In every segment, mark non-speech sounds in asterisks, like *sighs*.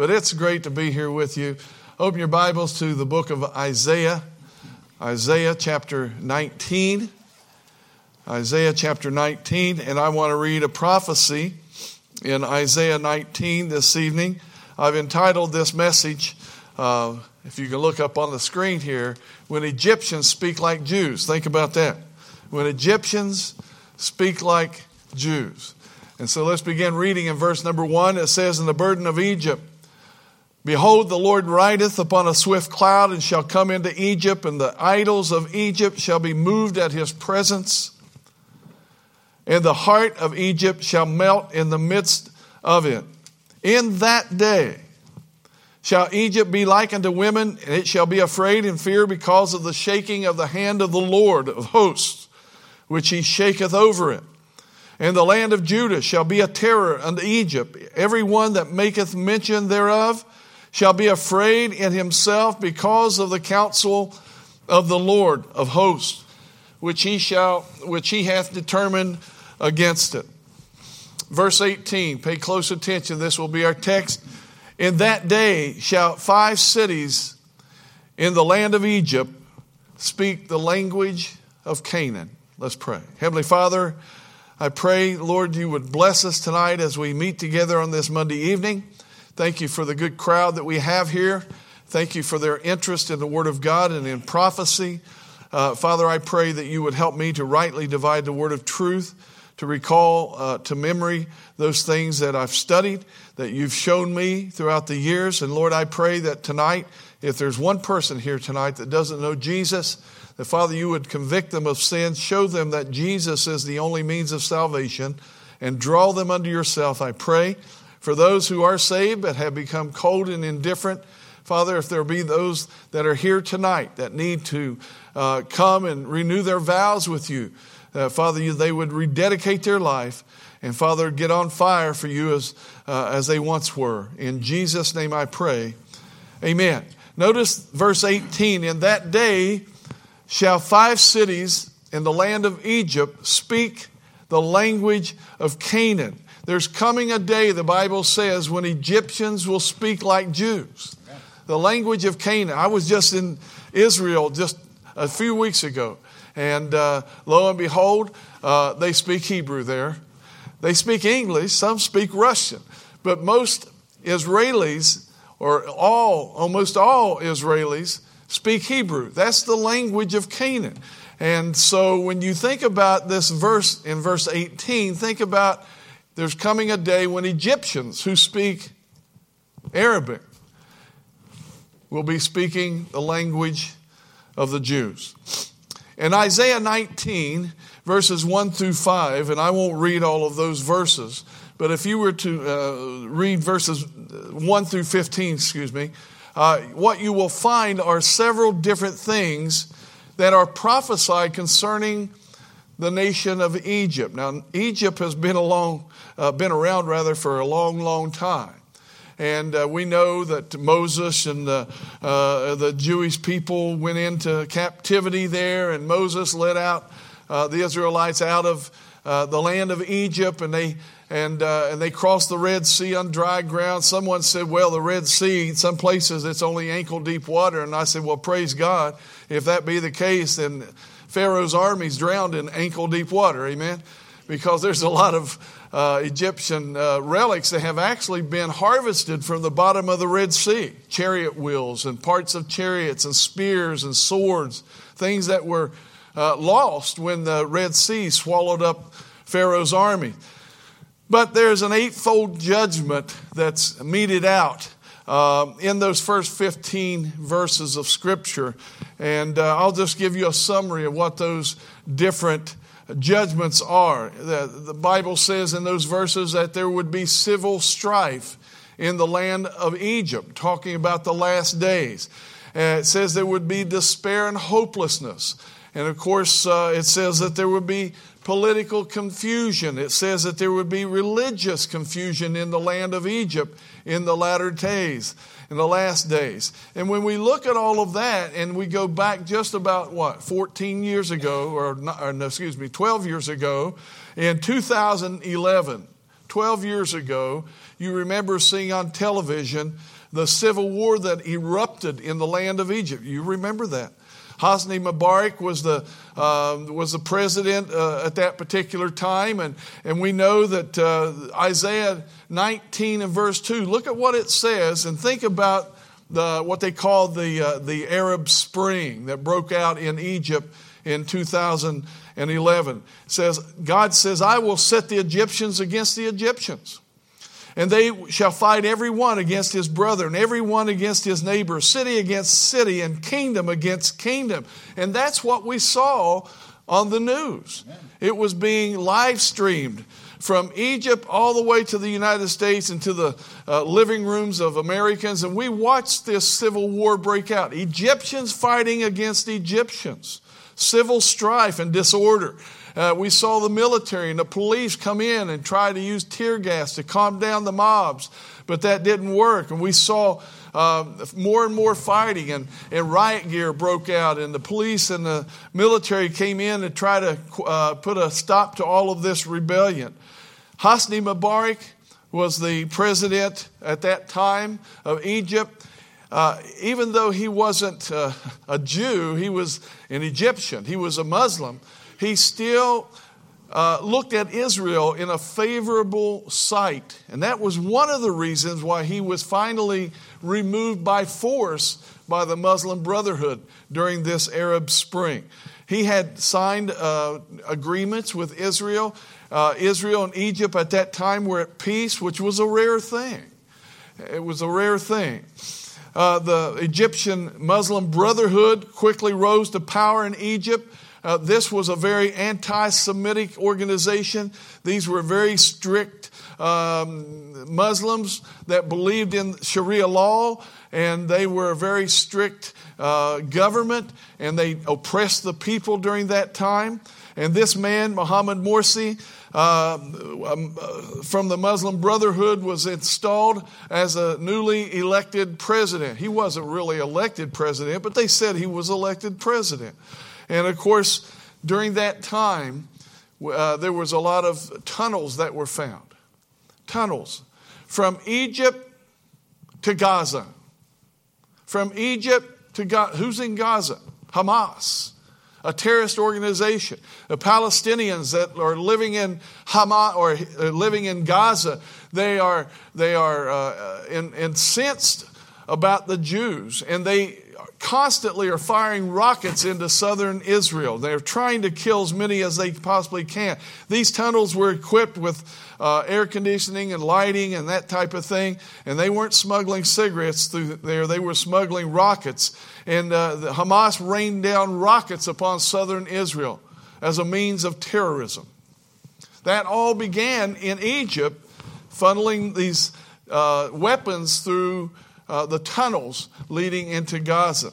but it's great to be here with you. Open your Bibles to the book of Isaiah, Isaiah chapter 19. Isaiah chapter 19, and I want to read a prophecy in Isaiah 19 this evening. I've entitled this message, uh, if you can look up on the screen here, When Egyptians Speak Like Jews. Think about that. When Egyptians speak like Jews. And so let's begin reading in verse number one. It says, In the burden of Egypt, Behold, the Lord rideth upon a swift cloud and shall come into Egypt, and the idols of Egypt shall be moved at his presence. And the heart of Egypt shall melt in the midst of it. In that day shall Egypt be like unto women, and it shall be afraid and fear because of the shaking of the hand of the Lord of hosts, which he shaketh over it. And the land of Judah shall be a terror unto Egypt. Every one that maketh mention thereof shall be afraid in himself because of the counsel of the Lord of hosts, which he shall, which he hath determined against it. Verse 18, pay close attention. This will be our text. In that day shall five cities in the land of Egypt speak the language of Canaan. Let's pray. Heavenly Father, I pray, Lord, you would bless us tonight as we meet together on this Monday evening. Thank you for the good crowd that we have here. Thank you for their interest in the Word of God and in prophecy. Uh, Father, I pray that you would help me to rightly divide the Word of truth, to recall uh, to memory those things that I've studied, that you've shown me throughout the years. And Lord, I pray that tonight, if there's one person here tonight that doesn't know Jesus, that Father, you would convict them of sin, show them that Jesus is the only means of salvation, and draw them unto yourself. I pray for those who are saved but have become cold and indifferent. Father, if there be those that are here tonight that need to uh, come and renew their vows with you, uh, Father, they would rededicate their life and Father, get on fire for you as, uh, as they once were. In Jesus' name I pray. Amen. Notice verse 18 In that day, shall five cities in the land of Egypt speak the language of Canaan. There's coming a day, the Bible says, when Egyptians will speak like Jews. The language of Canaan. I was just in Israel just a few weeks ago, and uh, lo and behold, uh, they speak Hebrew there. They speak English, some speak Russian, but most Israelis, or all, almost all Israelis, speak Hebrew. That's the language of Canaan. And so when you think about this verse in verse 18, think about there's coming a day when Egyptians who speak Arabic will be speaking the language of the Jews. In Isaiah 19, verses 1 through 5, and I won't read all of those verses, but if you were to uh, read verses 1 through 15, excuse me, uh, what you will find are several different things that are prophesied concerning the nation of Egypt. Now, Egypt has been along, uh, been around rather for a long, long time. And uh, we know that Moses and the, uh, the Jewish people went into captivity there, and Moses led out uh, the Israelites out of uh, the land of Egypt, and they and, uh, and they crossed the Red Sea on dry ground. Someone said, Well, the Red Sea, in some places it's only ankle deep water. And I said, Well, praise God. If that be the case, then Pharaoh's army's drowned in ankle deep water. Amen. Because there's a lot of uh, Egyptian uh, relics that have actually been harvested from the bottom of the Red Sea chariot wheels and parts of chariots and spears and swords, things that were uh, lost when the Red Sea swallowed up Pharaoh's army. But there's an eightfold judgment that's meted out uh, in those first 15 verses of Scripture. And uh, I'll just give you a summary of what those different judgments are. The, the Bible says in those verses that there would be civil strife in the land of Egypt, talking about the last days. it says there would be despair and hopelessness. And of course, uh, it says that there would be political confusion. It says that there would be religious confusion in the land of Egypt in the latter days, in the last days. And when we look at all of that and we go back just about what, 14 years ago, or, or no, excuse me, 12 years ago, in 2011, 12 years ago, you remember seeing on television the civil war that erupted in the land of Egypt. You remember that. Hosni Mubarak was the, uh, was the president uh, at that particular time, and, and we know that uh, Isaiah 19 and verse 2, look at what it says and think about the, what they call the, uh, the Arab Spring that broke out in Egypt in 2011. It says, God says, I will set the Egyptians against the Egyptians. And they shall fight every one against his brother, and every one against his neighbor, city against city, and kingdom against kingdom. And that's what we saw on the news. It was being live streamed from Egypt all the way to the United States and to the uh, living rooms of Americans. And we watched this civil war break out Egyptians fighting against Egyptians, civil strife and disorder. Uh, we saw the military and the police come in and try to use tear gas to calm down the mobs, but that didn't work. And we saw uh, more and more fighting, and, and riot gear broke out, and the police and the military came in to try to uh, put a stop to all of this rebellion. Hosni Mubarak was the president at that time of Egypt. Uh, even though he wasn't uh, a Jew, he was an Egyptian, he was a Muslim he still uh, looked at Israel in a favorable sight. And that was one of the reasons why he was finally removed by force by the Muslim Brotherhood during this Arab Spring. He had signed uh, agreements with Israel. Uh, Israel and Egypt at that time were at peace, which was a rare thing. It was a rare thing. Uh, the Egyptian Muslim Brotherhood quickly rose to power in Egypt. Uh, this was a very anti Semitic organization. These were very strict um, Muslims that believed in Sharia law, and they were a very strict uh, government, and they oppressed the people during that time. And this man, Muhammad Morsi, uh, um, uh, from the Muslim Brotherhood, was installed as a newly elected president. He wasn't really elected president, but they said he was elected president. And of course, during that time, uh, there was a lot of tunnels that were found. Tunnels from Egypt to Gaza. From Egypt to Gaza. Who's in Gaza? Hamas, a terrorist organization. The Palestinians that are living in Hamas or uh, living in Gaza, they are, they are uh, incensed about the Jews and they constantly are firing rockets into southern Israel. They're trying to kill as many as they possibly can. These tunnels were equipped with uh, air conditioning and lighting and that type of thing, and they weren't smuggling cigarettes through there, they were smuggling rockets. And uh, Hamas rained down rockets upon southern Israel as a means of terrorism. That all began in Egypt, funneling these uh, weapons through uh, the tunnels leading into Gaza.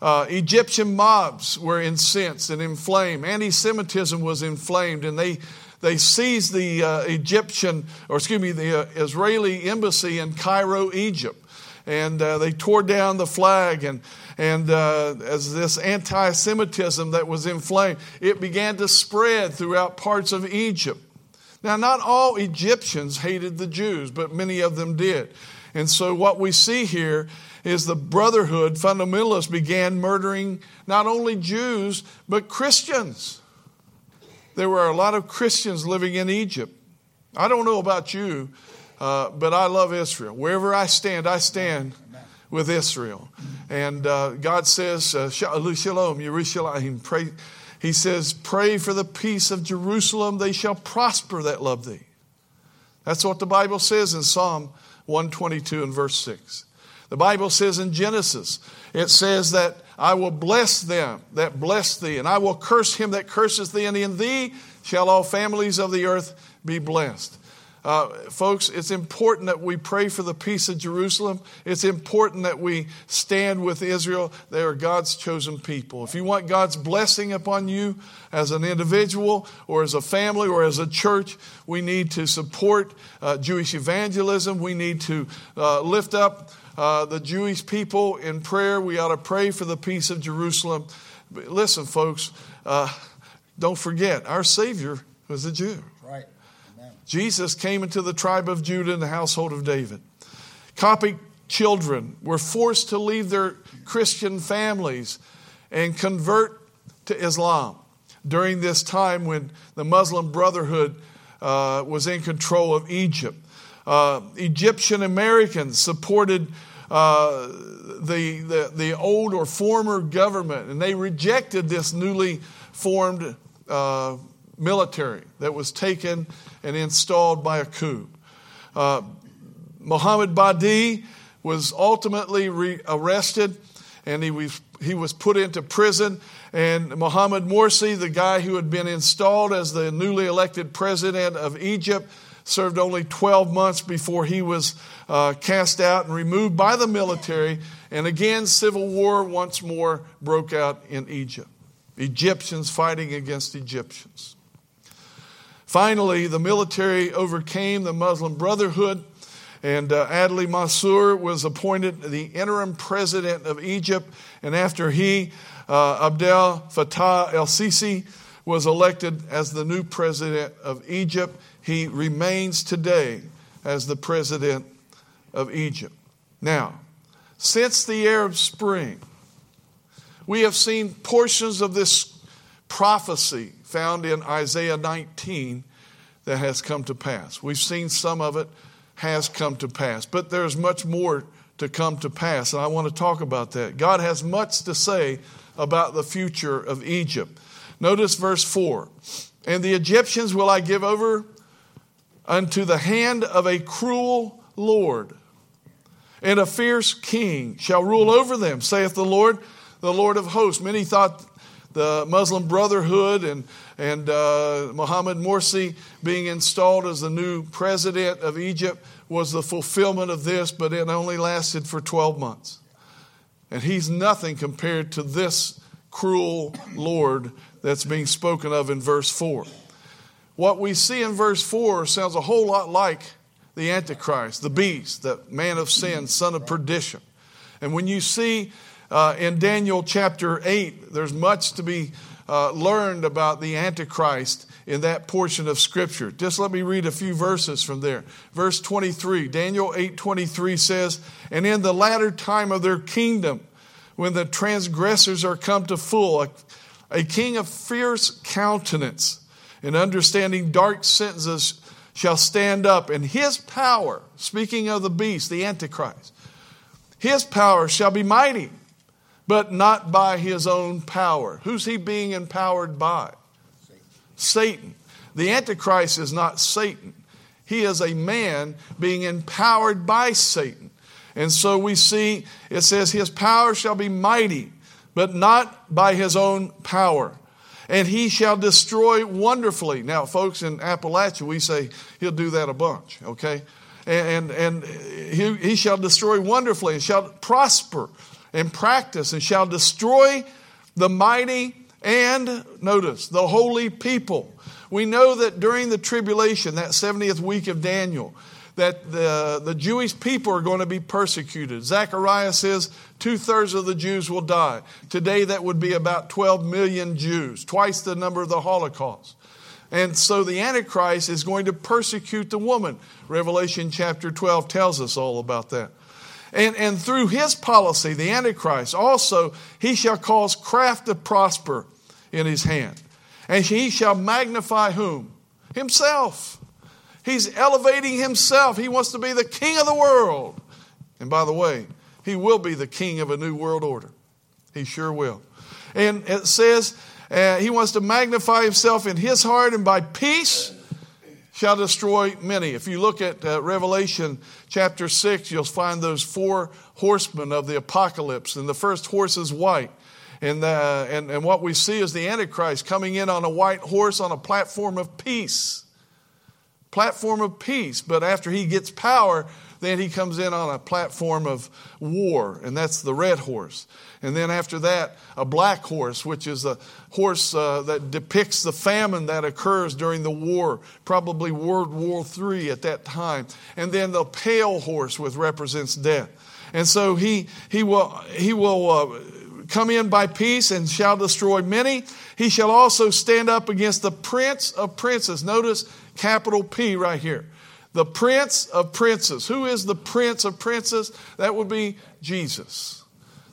Uh, Egyptian mobs were incensed and inflamed. Anti Semitism was inflamed, and they, they seized the uh, Egyptian, or excuse me, the uh, Israeli embassy in Cairo, Egypt. And uh, they tore down the flag, and, and as this anti Semitism that was inflamed, it began to spread throughout parts of Egypt. Now, not all Egyptians hated the Jews, but many of them did. And so what we see here is the brotherhood, fundamentalists began murdering not only Jews, but Christians. There were a lot of Christians living in Egypt. I don't know about you, uh, but I love Israel. Wherever I stand, I stand with Israel. And uh, God says, uh, Shalom, Yerushalayim, pray. He says, pray for the peace of Jerusalem. They shall prosper that love thee. That's what the Bible says in Psalm 122 and verse 6. The Bible says in Genesis, it says that I will bless them that bless thee, and I will curse him that curses thee, and in thee shall all families of the earth be blessed. Uh, folks, it's important that we pray for the peace of Jerusalem. It's important that we stand with Israel. They are God's chosen people. If you want God's blessing upon you as an individual or as a family or as a church, we need to support uh, Jewish evangelism. We need to uh, lift up uh, the Jewish people in prayer. We ought to pray for the peace of Jerusalem. But listen, folks, uh, don't forget, our Savior was a Jew. Jesus came into the tribe of Judah and the household of David. Coptic children were forced to leave their Christian families and convert to Islam during this time when the Muslim Brotherhood uh, was in control of Egypt. Uh, Egyptian Americans supported uh, the, the, the old or former government, and they rejected this newly formed uh, military that was taken and installed by a coup. Uh, Muhammad Badi was ultimately re- arrested and he was, he was put into prison. And Mohammed Morsi, the guy who had been installed as the newly elected president of Egypt, served only 12 months before he was uh, cast out and removed by the military. And again, civil war once more broke out in Egypt. Egyptians fighting against Egyptians. Finally, the military overcame the Muslim Brotherhood and uh, Adli Mansur was appointed the interim president of Egypt. And after he, uh, Abdel Fattah el Sisi, was elected as the new president of Egypt, he remains today as the president of Egypt. Now, since the Arab Spring, we have seen portions of this prophecy found in Isaiah 19 that has come to pass. We've seen some of it has come to pass. But there's much more to come to pass, and I want to talk about that. God has much to say about the future of Egypt. Notice verse 4 And the Egyptians will I give over unto the hand of a cruel Lord, and a fierce king shall rule over them, saith the Lord, the Lord of hosts. Many thought the Muslim Brotherhood and, and uh, Mohammed Morsi being installed as the new president of Egypt was the fulfillment of this, but it only lasted for 12 months. And he's nothing compared to this cruel Lord that's being spoken of in verse 4. What we see in verse 4 sounds a whole lot like the Antichrist, the beast, the man of sin, son of perdition. And when you see uh, in Daniel chapter 8, there's much to be uh, learned about the Antichrist in that portion of Scripture. Just let me read a few verses from there. Verse 23, Daniel 8 23 says, And in the latter time of their kingdom, when the transgressors are come to full, a, a king of fierce countenance and understanding dark sentences shall stand up, and his power, speaking of the beast, the Antichrist, his power shall be mighty but not by his own power. Who's he being empowered by? Satan. Satan. The Antichrist is not Satan. He is a man being empowered by Satan. And so we see it says, His power shall be mighty, but not by his own power. And he shall destroy wonderfully. Now, folks, in Appalachia, we say he'll do that a bunch, okay? And, and, and he, he shall destroy wonderfully and shall prosper and practice and shall destroy the mighty and, notice, the holy people. We know that during the tribulation, that 70th week of Daniel, that the, the Jewish people are going to be persecuted. Zechariah says two thirds of the Jews will die. Today, that would be about 12 million Jews, twice the number of the Holocaust. And so the Antichrist is going to persecute the woman. Revelation chapter 12 tells us all about that. And, and through his policy, the Antichrist, also he shall cause craft to prosper in his hand. And he shall magnify whom? Himself. He's elevating himself. He wants to be the king of the world. And by the way, he will be the king of a new world order. He sure will. And it says uh, he wants to magnify himself in his heart and by peace shall destroy many. If you look at uh, Revelation chapter 6, you'll find those four horsemen of the apocalypse. And the first horse is white. And, uh, and, and what we see is the Antichrist coming in on a white horse on a platform of peace. Platform of peace. But after he gets power, then he comes in on a platform of war, and that's the red horse. And then after that, a black horse, which is a horse uh, that depicts the famine that occurs during the war, probably World War III at that time. And then the pale horse, which represents death. And so he, he will, he will uh, come in by peace and shall destroy many. He shall also stand up against the prince of princes. Notice capital P right here. The Prince of Princes. Who is the Prince of Princes? That would be Jesus.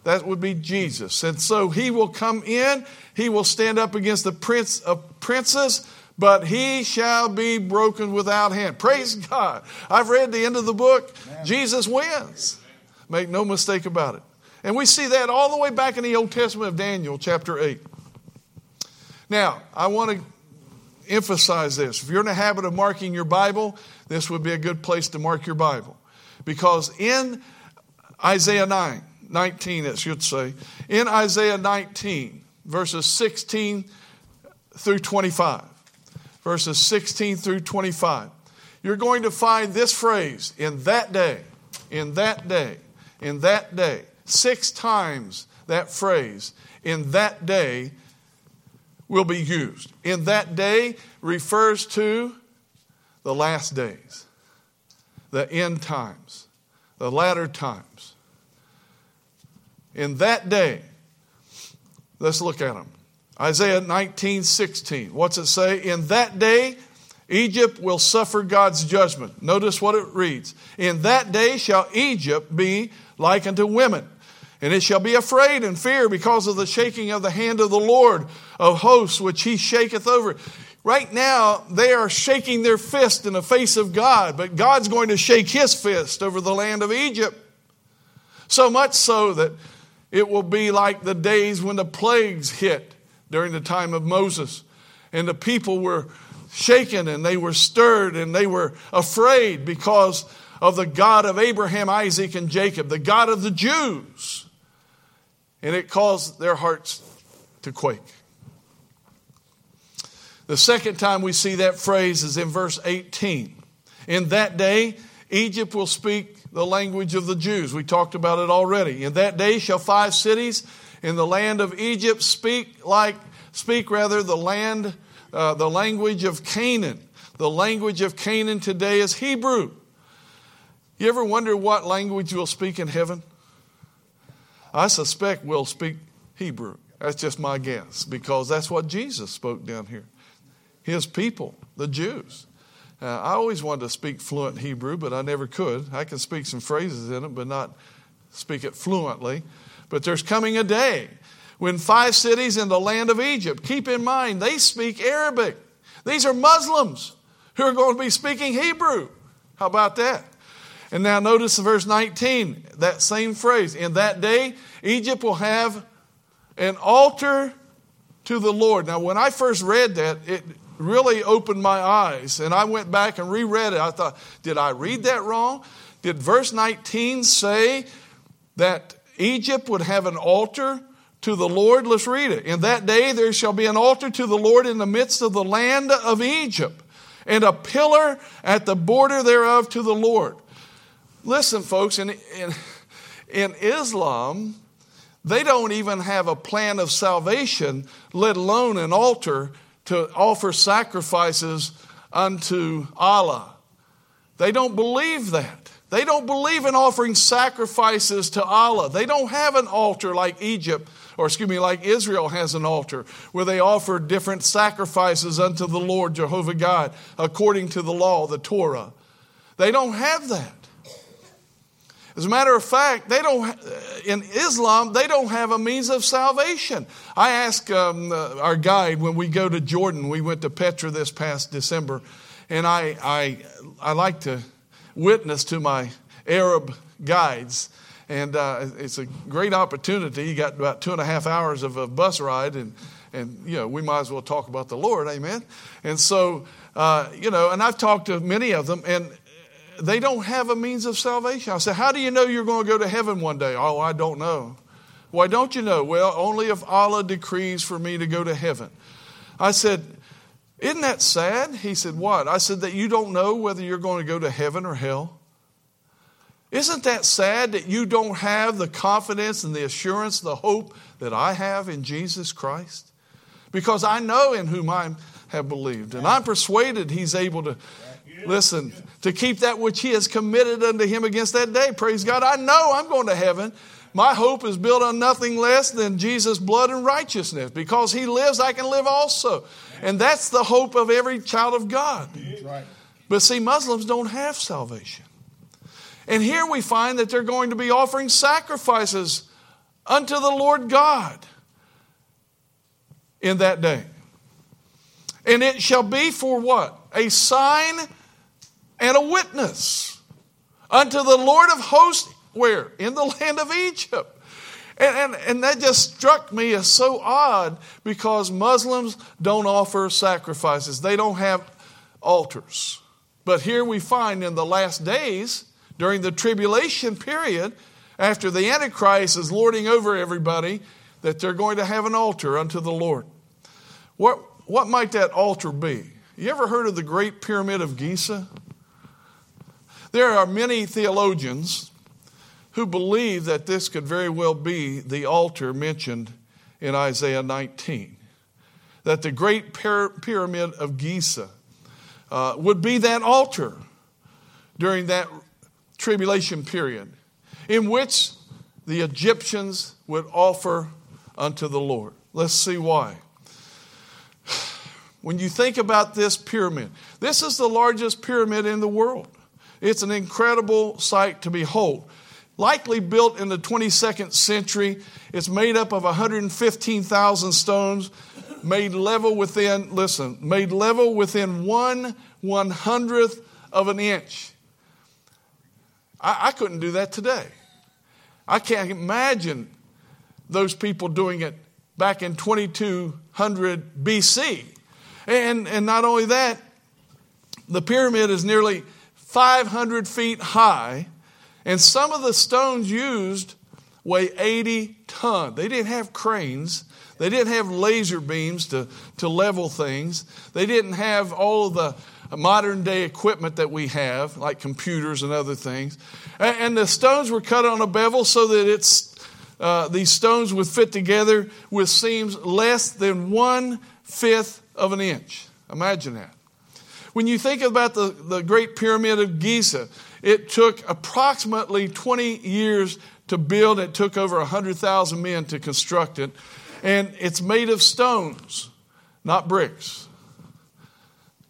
That would be Jesus. And so he will come in, he will stand up against the Prince of Princes, but he shall be broken without hand. Praise God. I've read the end of the book. Jesus wins. Make no mistake about it. And we see that all the way back in the Old Testament of Daniel, chapter 8. Now, I want to emphasize this. If you're in the habit of marking your Bible, this would be a good place to mark your Bible. Because in Isaiah 9, 19, it should say, in Isaiah 19, verses 16 through 25, verses 16 through 25, you're going to find this phrase in that day, in that day, in that day. Six times that phrase, in that day, will be used. In that day refers to the last days, the end times, the latter times. In that day, let's look at them. Isaiah 19, 16. What's it say? In that day, Egypt will suffer God's judgment. Notice what it reads. In that day shall Egypt be like unto women and it shall be afraid and fear because of the shaking of the hand of the Lord of hosts, which he shaketh over. Right now, they are shaking their fist in the face of God, but God's going to shake his fist over the land of Egypt. So much so that it will be like the days when the plagues hit during the time of Moses, and the people were shaken and they were stirred and they were afraid because of the God of Abraham, Isaac, and Jacob, the God of the Jews and it caused their hearts to quake. The second time we see that phrase is in verse 18. In that day, Egypt will speak the language of the Jews. We talked about it already. In that day shall five cities in the land of Egypt speak like speak rather the land uh, the language of Canaan. The language of Canaan today is Hebrew. You ever wonder what language we'll speak in heaven? I suspect we'll speak Hebrew. That's just my guess because that's what Jesus spoke down here. His people, the Jews. Uh, I always wanted to speak fluent Hebrew, but I never could. I can speak some phrases in it, but not speak it fluently. But there's coming a day when five cities in the land of Egypt, keep in mind, they speak Arabic. These are Muslims who are going to be speaking Hebrew. How about that? And now notice verse 19, that same phrase. In that day, Egypt will have an altar to the Lord. Now, when I first read that, it really opened my eyes. And I went back and reread it. I thought, did I read that wrong? Did verse 19 say that Egypt would have an altar to the Lord? Let's read it. In that day there shall be an altar to the Lord in the midst of the land of Egypt, and a pillar at the border thereof to the Lord. Listen, folks, in, in, in Islam, they don't even have a plan of salvation, let alone an altar to offer sacrifices unto Allah. They don't believe that. They don't believe in offering sacrifices to Allah. They don't have an altar like Egypt, or excuse me, like Israel has an altar, where they offer different sacrifices unto the Lord Jehovah God according to the law, the Torah. They don't have that. As a matter of fact, they don't, in Islam, they don't have a means of salvation. I ask um, uh, our guide when we go to Jordan, we went to Petra this past December, and I, I, I like to witness to my Arab guides. And uh, it's a great opportunity. You got about two and a half hours of a bus ride, and, and you know, we might as well talk about the Lord, amen? And so, uh, you know, and I've talked to many of them, and they don't have a means of salvation. I said, How do you know you're going to go to heaven one day? Oh, I don't know. Why don't you know? Well, only if Allah decrees for me to go to heaven. I said, Isn't that sad? He said, What? I said, That you don't know whether you're going to go to heaven or hell. Isn't that sad that you don't have the confidence and the assurance, the hope that I have in Jesus Christ? Because I know in whom I have believed, and I'm persuaded He's able to Listen, to keep that which he has committed unto him against that day. Praise God. I know I'm going to heaven My hope is built on nothing less than Jesus' blood and righteousness. Because he lives, I can live also. And that's the hope of every child of God. Right. But see, Muslims don't have salvation. And here we find that they're going to be offering sacrifices unto the Lord God in that day. And it shall be for what? A sign and a witness unto the Lord of hosts, where? In the *laughs* land of Egypt. And, and, and that just struck me as so odd because Muslims don't offer sacrifices, they don't have altars. But here we find in the last days, during the tribulation period, after the Antichrist is lording over everybody, that they're going to have an altar unto the Lord. What, what might that altar be? You ever heard of the Great Pyramid of Giza? There are many theologians who believe that this could very well be the altar mentioned in Isaiah 19. That the Great Pyramid of Giza uh, would be that altar during that tribulation period in which the Egyptians would offer unto the Lord. Let's see why. *sighs* When you think about this pyramid, this is the largest pyramid in the world. It's an incredible sight to behold. Likely built in the 22nd century, it's made up of 115,000 stones, made level within, listen, made level within one one hundredth of an inch. I, I couldn't do that today. I can't imagine those people doing it back in 2200 BC. And, and not only that, the pyramid is nearly 500 feet high, and some of the stones used weigh 80 tons. They didn't have cranes. They didn't have laser beams to, to level things. They didn't have all of the modern day equipment that we have, like computers and other things. And, and the stones were cut on a bevel so that it's, uh, these stones would fit together with seams less than one fifth of an inch. Imagine that. When you think about the, the Great Pyramid of Giza, it took approximately 20 years to build. It took over 100,000 men to construct it. And it's made of stones, not bricks.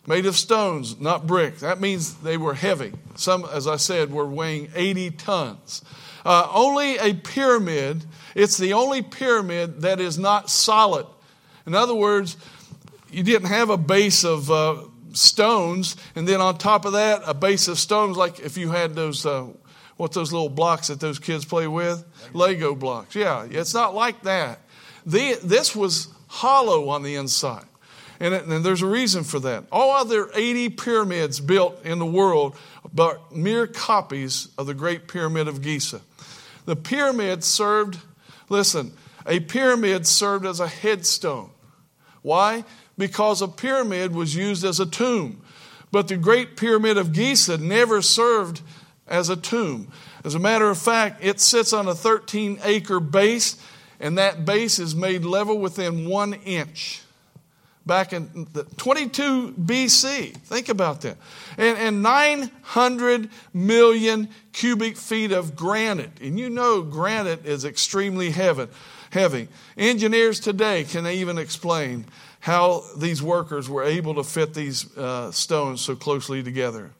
Made of stones, not brick. That means they were heavy. Some, as I said, were weighing 80 tons. Uh, only a pyramid, it's the only pyramid that is not solid. In other words, you didn't have a base of uh, stones, and then on top of that, a base of stones, like if you had those, uh, what those little blocks that those kids play with? Lego, Lego blocks. Yeah, it's not like that. The, this was hollow on the inside. And, it, and, there's a reason for that. All other 80 pyramids built in the world are mere copies of the Great Pyramid of Giza. The pyramid served, listen, a pyramid served as a headstone. Why? Because a pyramid was used as a tomb. But the Great Pyramid of Giza never served as a tomb. As a matter of fact, it sits on a 13 acre base, and that base is made level within one inch back in 22 BC. Think about that. And, and 900 million cubic feet of granite. And you know granite is extremely heavy. heavy. Engineers today can even explain how these workers were able to fit these uh, stones so closely together.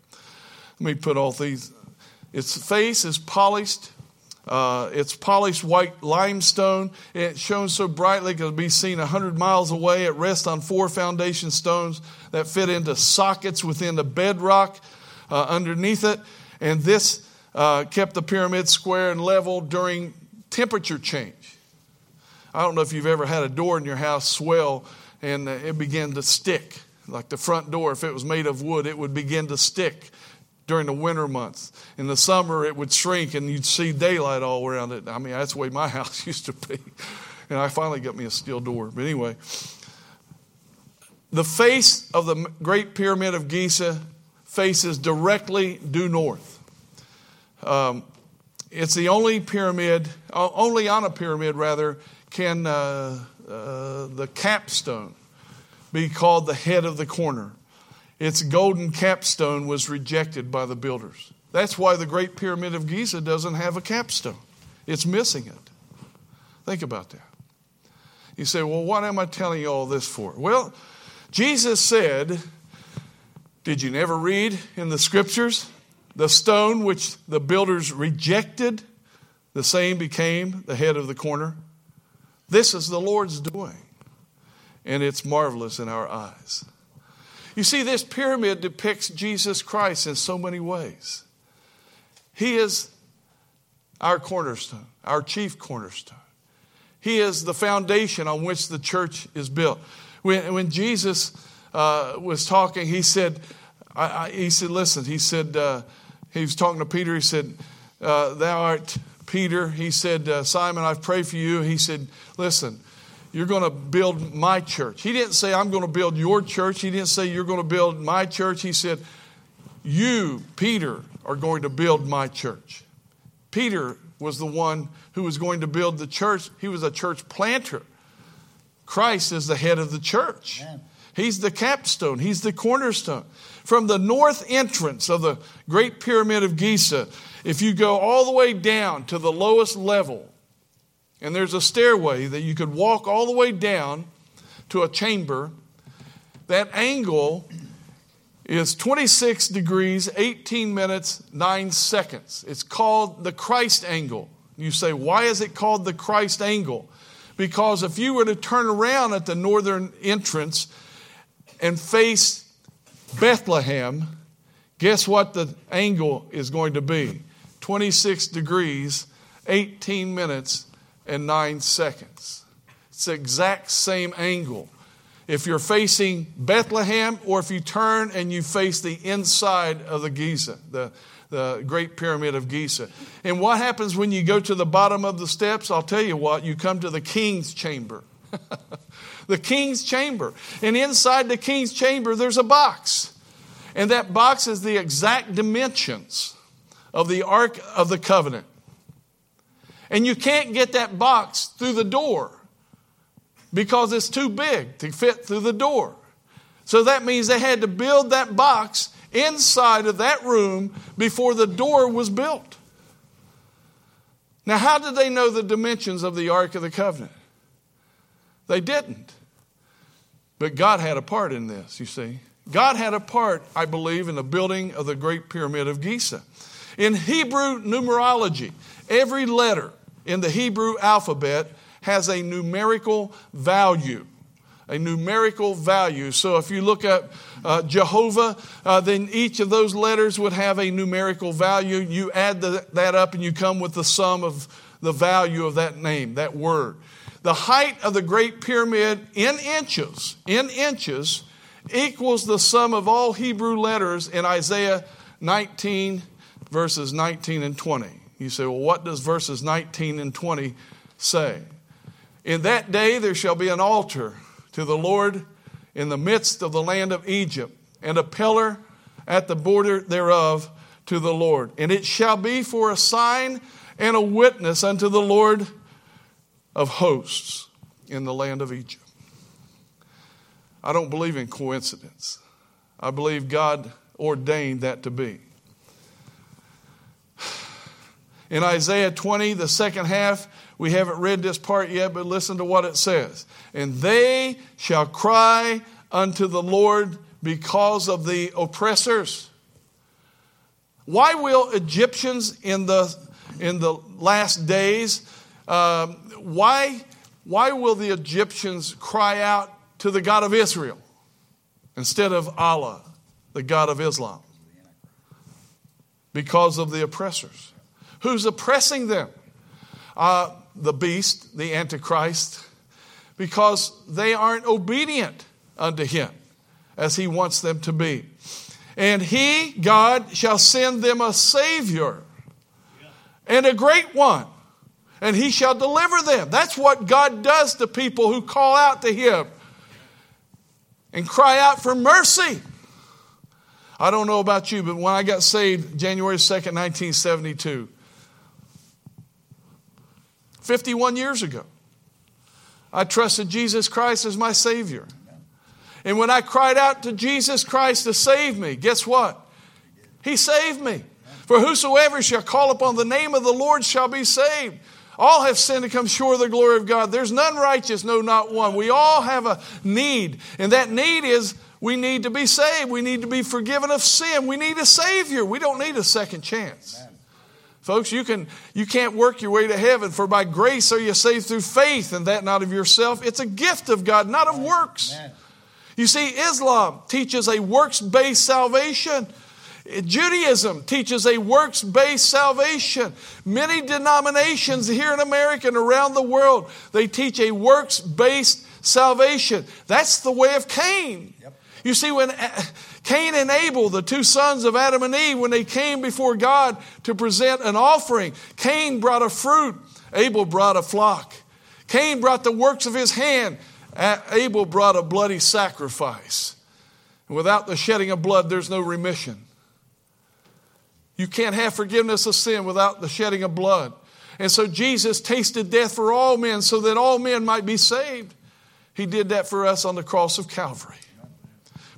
Let me put all these. Its face is polished uh, it's polished white limestone. It shone so brightly it could be seen a 100 miles away. It rests on four foundation stones that fit into sockets within the bedrock uh, underneath it. And this uh, kept the pyramid square and level during temperature change. I don't know if you've ever had a door in your house swell and uh, it began to stick. Like the front door, if it was made of wood, it would begin to stick during the winter months. In the summer, it would shrink and you'd see daylight all around it. I mean, that's the way my *laughs* house used to be. And I finally got me a steel door. But anyway, the face of the Great Pyramid of Giza faces directly due north. Um, it's the only pyramid, only on a pyramid rather, can uh, uh, the capstone be called the head of the corner its golden capstone was rejected by the builders. That's why the Great Pyramid of Giza doesn't have a capstone. It's missing it. Think about that. You say, well, what am I telling you all this for? Well, Jesus said, Did you never read in the scriptures? The stone which the builders rejected, the same became the head of the corner. This is the Lord's doing, and it's marvelous in our eyes. You see, this pyramid depicts Jesus Christ in so many ways. He is our cornerstone, our chief cornerstone. He is the foundation on which the church is built. When, when Jesus uh, was talking, he said, I, I, he said, listen, he said, uh, he was talking to Peter, he said, uh, thou art Peter. He said, uh, Simon, I've prayed for you. He said, listen, you're going to build my church. He didn't say, I'm going to build your church. He didn't say, you're going to build my church. He said, you, Peter, are going to build my church. Peter was the one who was going to build the church. He was a church planter. Christ is the head of the church. Amen. He's the capstone, he's the cornerstone. From the north entrance of the Great Pyramid of Giza, if you go all the way down to the lowest level, and there's a stairway that you could walk all the way down to a chamber, that angle is 26 degrees, 18 minutes, 9 seconds. It's called the Christ angle. You say, why is it called the Christ angle? Because if you were to turn around at the northern entrance and face Bethlehem, guess what the angle is going to be? 26 degrees, 18 minutes, and 9 seconds. It's the exact same angle if you're facing Bethlehem or if you turn and you face the inside of the Giza, the, the Great Pyramid of Giza. And what happens when you go to the bottom of the steps? I'll tell you what, you come to the king's chamber. *laughs* the king's chamber. And inside the king's chamber, there's a box. And that box is the exact dimensions of the Ark of the Covenant. And you can't get that box through the door because it's too big to fit through the door. So that means they had to build that box inside of that room before the door was built. Now, how did they know the dimensions of the Ark of the Covenant? They didn't. But God had a part in this, you see. God had a part, I believe, in the building of the Great Pyramid of Giza. In Hebrew numerology, every letter in the Hebrew alphabet has a numerical value. A numerical value. So if you look at uh, Jehovah, uh, then each of those letters would have a numerical value. You add the, that up and you come with the sum of the value of that name, that word. The height of the Great Pyramid in inches, in inches, equals the sum of all Hebrew letters in Isaiah 19, verses 19 and 20. You say, well, what does verses 19 and 20 say? In that day there shall be an altar to the Lord in the midst of the land of Egypt, and a pillar at the border thereof to the Lord. And it shall be for a sign and a witness unto the Lord of hosts in the land of Egypt. I don't believe in coincidence. I believe God ordained that to be. In Isaiah 20, the second half, we haven't read this part yet, but listen to what it says. And they shall cry unto the Lord because of the oppressors. Why will Egyptians in the, in the last days, um, why, why will the Egyptians cry out to the God of Israel instead of Allah, the God of Islam? Because of the oppressors. Who's oppressing them? Uh, the beast, the Antichrist, because they aren't obedient unto him as he wants them to be. And he, God, shall send them a Savior and a great one, and he shall deliver them. That's what God does to people who call out to him and cry out for mercy. I don't know about you, but when I got saved January 2nd, 1972, 51 years ago. I trusted Jesus Christ as my Savior. And when I cried out to Jesus Christ to save me, guess what? He saved me. For whosoever shall call upon the name of the Lord shall be saved. All have sinned and come short of the glory of God. There's none righteous, no, not one. We all have a need, and that need is we need to be saved. We need to be forgiven of sin. We need a Savior. We don't need a second chance. Amen. Folks, you, can, you can't work your way to heaven, for by grace are you saved through faith, and that not of yourself. It's a gift of God, not of works. Amen. You see, Islam teaches a works based salvation. Judaism teaches a works based salvation. Many denominations here in America and around the world, they teach a works based salvation. That's the way of Cain. Yep. You see, when Cain and Abel, the two sons of Adam and Eve, when they came before God to present an offering, Cain brought a fruit, Abel brought a flock. Cain brought the works of his hand, Abel brought a bloody sacrifice. Without the shedding of blood, there's no remission. You can't have forgiveness of sin without the shedding of blood. And so Jesus tasted death for all men so that all men might be saved. He did that for us on the cross of Calvary.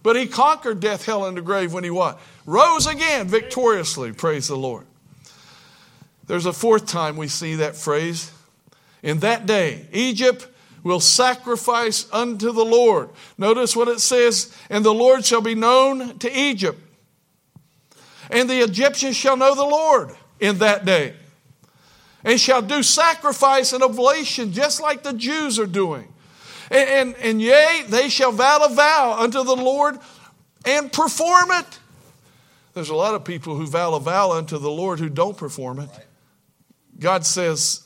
But he conquered death, hell, and the grave when he what? Rose again victoriously. Praise the Lord. There's a fourth time we see that phrase. In that day, Egypt will sacrifice unto the Lord. Notice what it says, and the Lord shall be known to Egypt. And the Egyptians shall know the Lord in that day, and shall do sacrifice and oblation just like the Jews are doing. And, and, and yea, they shall vow a vow unto the Lord and perform it. There's a lot of people who vow a vow unto the Lord who don't perform it. God says,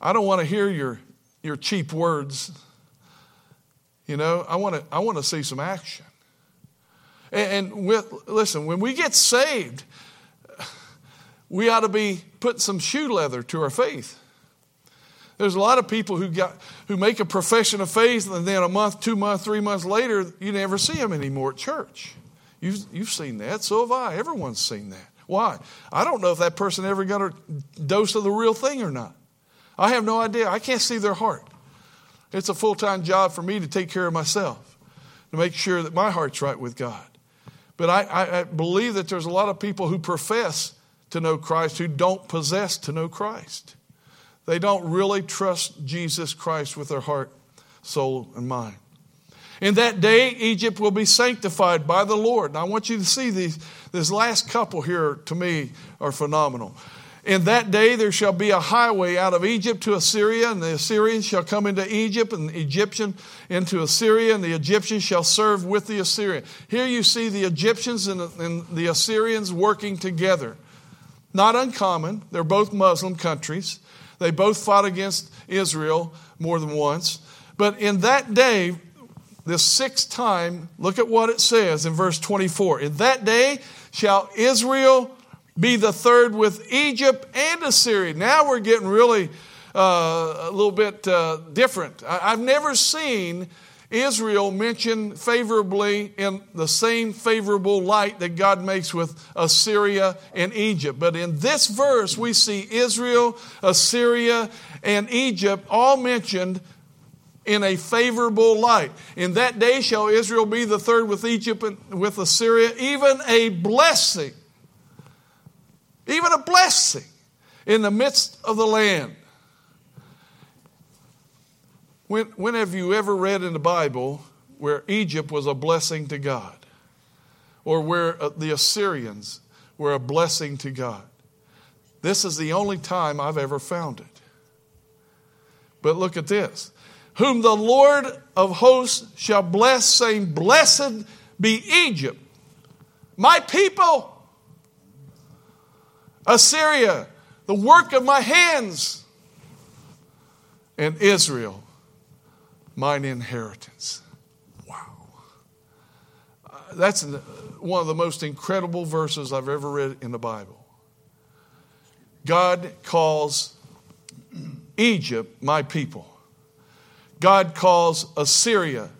I don't want to hear your, your cheap words. You know, I want to, I want to see some action. And, and with, listen, when we get saved, we ought to be putting some shoe leather to our faith. There's a lot of people who got who make a profession of faith, and then a month, two months, three months later, you never see them anymore at church. You've, you've seen that, so have I. Everyone's seen that. Why? I don't know if that person ever got a dose of the real thing or not. I have no idea. I can't see their heart. It's a full time job for me to take care of myself, to make sure that my heart's right with God. But I, I, I believe that there's a lot of people who profess to know Christ who don't possess to know Christ. They don't really trust Jesus Christ with their heart, soul, and mind. In that day, Egypt will be sanctified by the Lord. Now, I want you to see these. This last couple here, to me, are phenomenal. In that day, there shall be a highway out of Egypt to Assyria, and the Assyrians shall come into Egypt, and the Egyptian into Assyria, and the Egyptians shall serve with the Assyrian. Here you see the Egyptians and, and the Assyrians working together. Not uncommon. They're both Muslim countries. They both fought against Israel more than once. But in that day, this sixth time, look at what it says in verse 24. In that day shall Israel be the third with Egypt and Assyria. Now we're getting really uh, a little bit uh, different. I, I've never seen Israel mentioned favorably in the same favorable light that God makes with Assyria and Egypt. But in this verse, we see Israel, Assyria, and Egypt all mentioned in a favorable light. In that day shall Israel be the third with Egypt and with Assyria, even a blessing. Even a blessing in the midst of the land. When, when have you ever read in the Bible where Egypt was a blessing to God? Or where uh, the Assyrians were a blessing to God? This is the only time I've ever found it. But look at this. Whom the Lord of hosts shall bless, saying, Blessed be Egypt, my people. Assyria, the work of my hands. And Israel, mine inheritance. Wow. Uh, that's one of the most incredible verses I've ever read in the Bible. God calls Egypt my people. God calls Assyria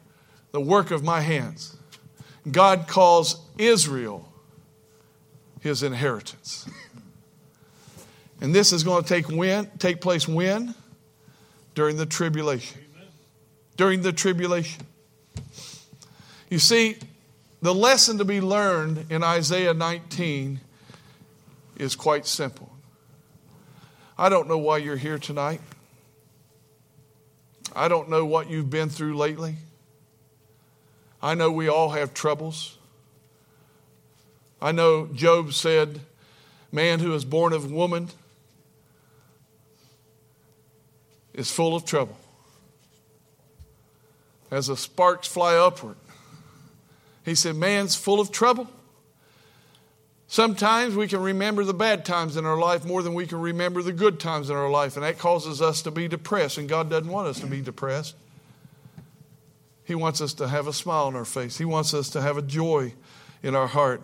the work of my hands. God calls Israel his inheritance. And this is going to take when take place when? During the tribulation during the tribulation. You see, the lesson to be learned in Isaiah 19 is quite simple. I don't know why you're here tonight. I don't know what you've been through lately. I know we all have troubles. I know Job said, Man who is born of woman is full of trouble. As the sparks fly upward, he said, Man's full of trouble. Sometimes we can remember the bad times in our life more than we can remember the good times in our life, and that causes us to be depressed, and God doesn't want us to be depressed. He wants us to have a smile on our face, He wants us to have a joy in our heart,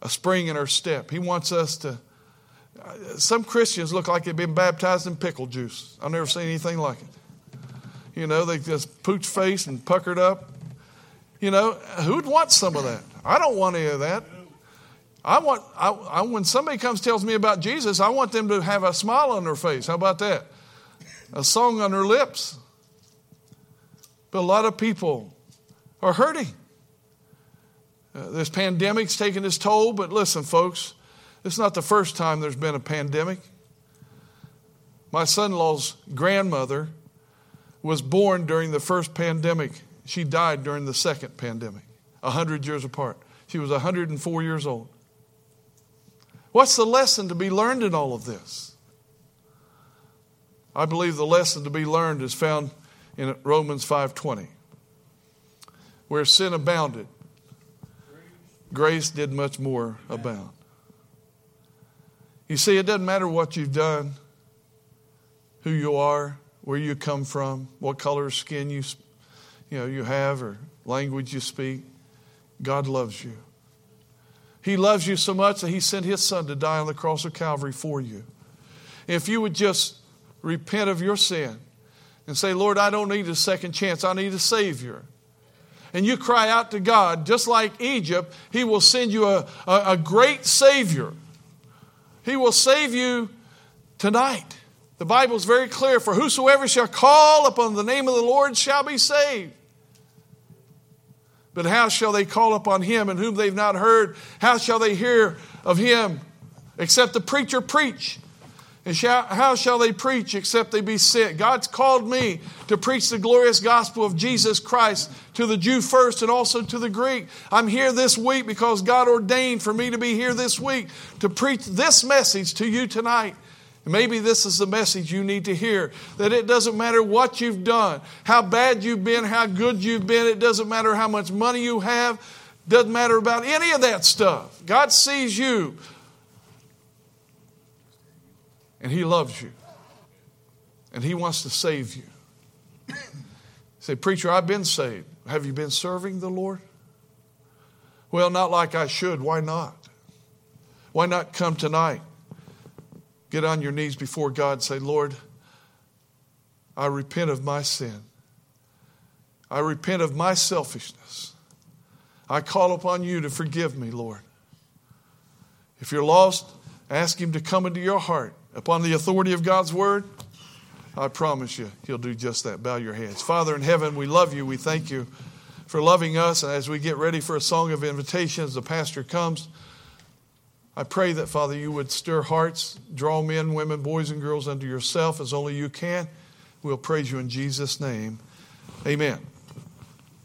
a spring in our step. He wants us to. Some Christians look like they've been baptized in pickle juice. I've never seen anything like it. You know, they just pooch face and puckered up. You know, who'd want some of that? I don't want any of that. I want, I, I, when somebody comes tells me about Jesus, I want them to have a smile on their face. How about that? A song on their lips. But a lot of people are hurting. Uh, this pandemic's taking its toll, but listen, folks, it's not the first time there's been a pandemic. My son in law's grandmother was born during the first pandemic. She died during the second pandemic, 100 years apart. She was 104 years old. What's the lesson to be learned in all of this? I believe the lesson to be learned is found in Romans 5:20. Where sin abounded, grace did much more abound. You see, it doesn't matter what you've done, who you are, where you come from, what color of skin you, you, know, you have, or language you speak. God loves you. He loves you so much that He sent His Son to die on the cross of Calvary for you. If you would just repent of your sin and say, Lord, I don't need a second chance, I need a Savior. And you cry out to God, just like Egypt, He will send you a, a, a great Savior. He will save you tonight. The Bible is very clear for whosoever shall call upon the name of the Lord shall be saved. But how shall they call upon him in whom they've not heard? How shall they hear of him except the preacher preach? And shall, how shall they preach except they be sent? God's called me to preach the glorious gospel of Jesus Christ to the Jew first and also to the Greek. I'm here this week because God ordained for me to be here this week to preach this message to you tonight. Maybe this is the message you need to hear that it doesn't matter what you've done, how bad you've been, how good you've been, it doesn't matter how much money you have, doesn't matter about any of that stuff. God sees you and He loves you and He wants to save you. *coughs* Say, Preacher, I've been saved. Have you been serving the Lord? Well, not like I should. Why not? Why not come tonight? Get on your knees before God and say, Lord, I repent of my sin. I repent of my selfishness. I call upon you to forgive me, Lord. If you're lost, ask Him to come into your heart. Upon the authority of God's Word, I promise you, He'll do just that. Bow your heads. Father in heaven, we love you. We thank you for loving us. And as we get ready for a song of invitation, as the pastor comes, I pray that, Father, you would stir hearts, draw men, women, boys, and girls unto yourself as only you can. We'll praise you in Jesus' name. Amen.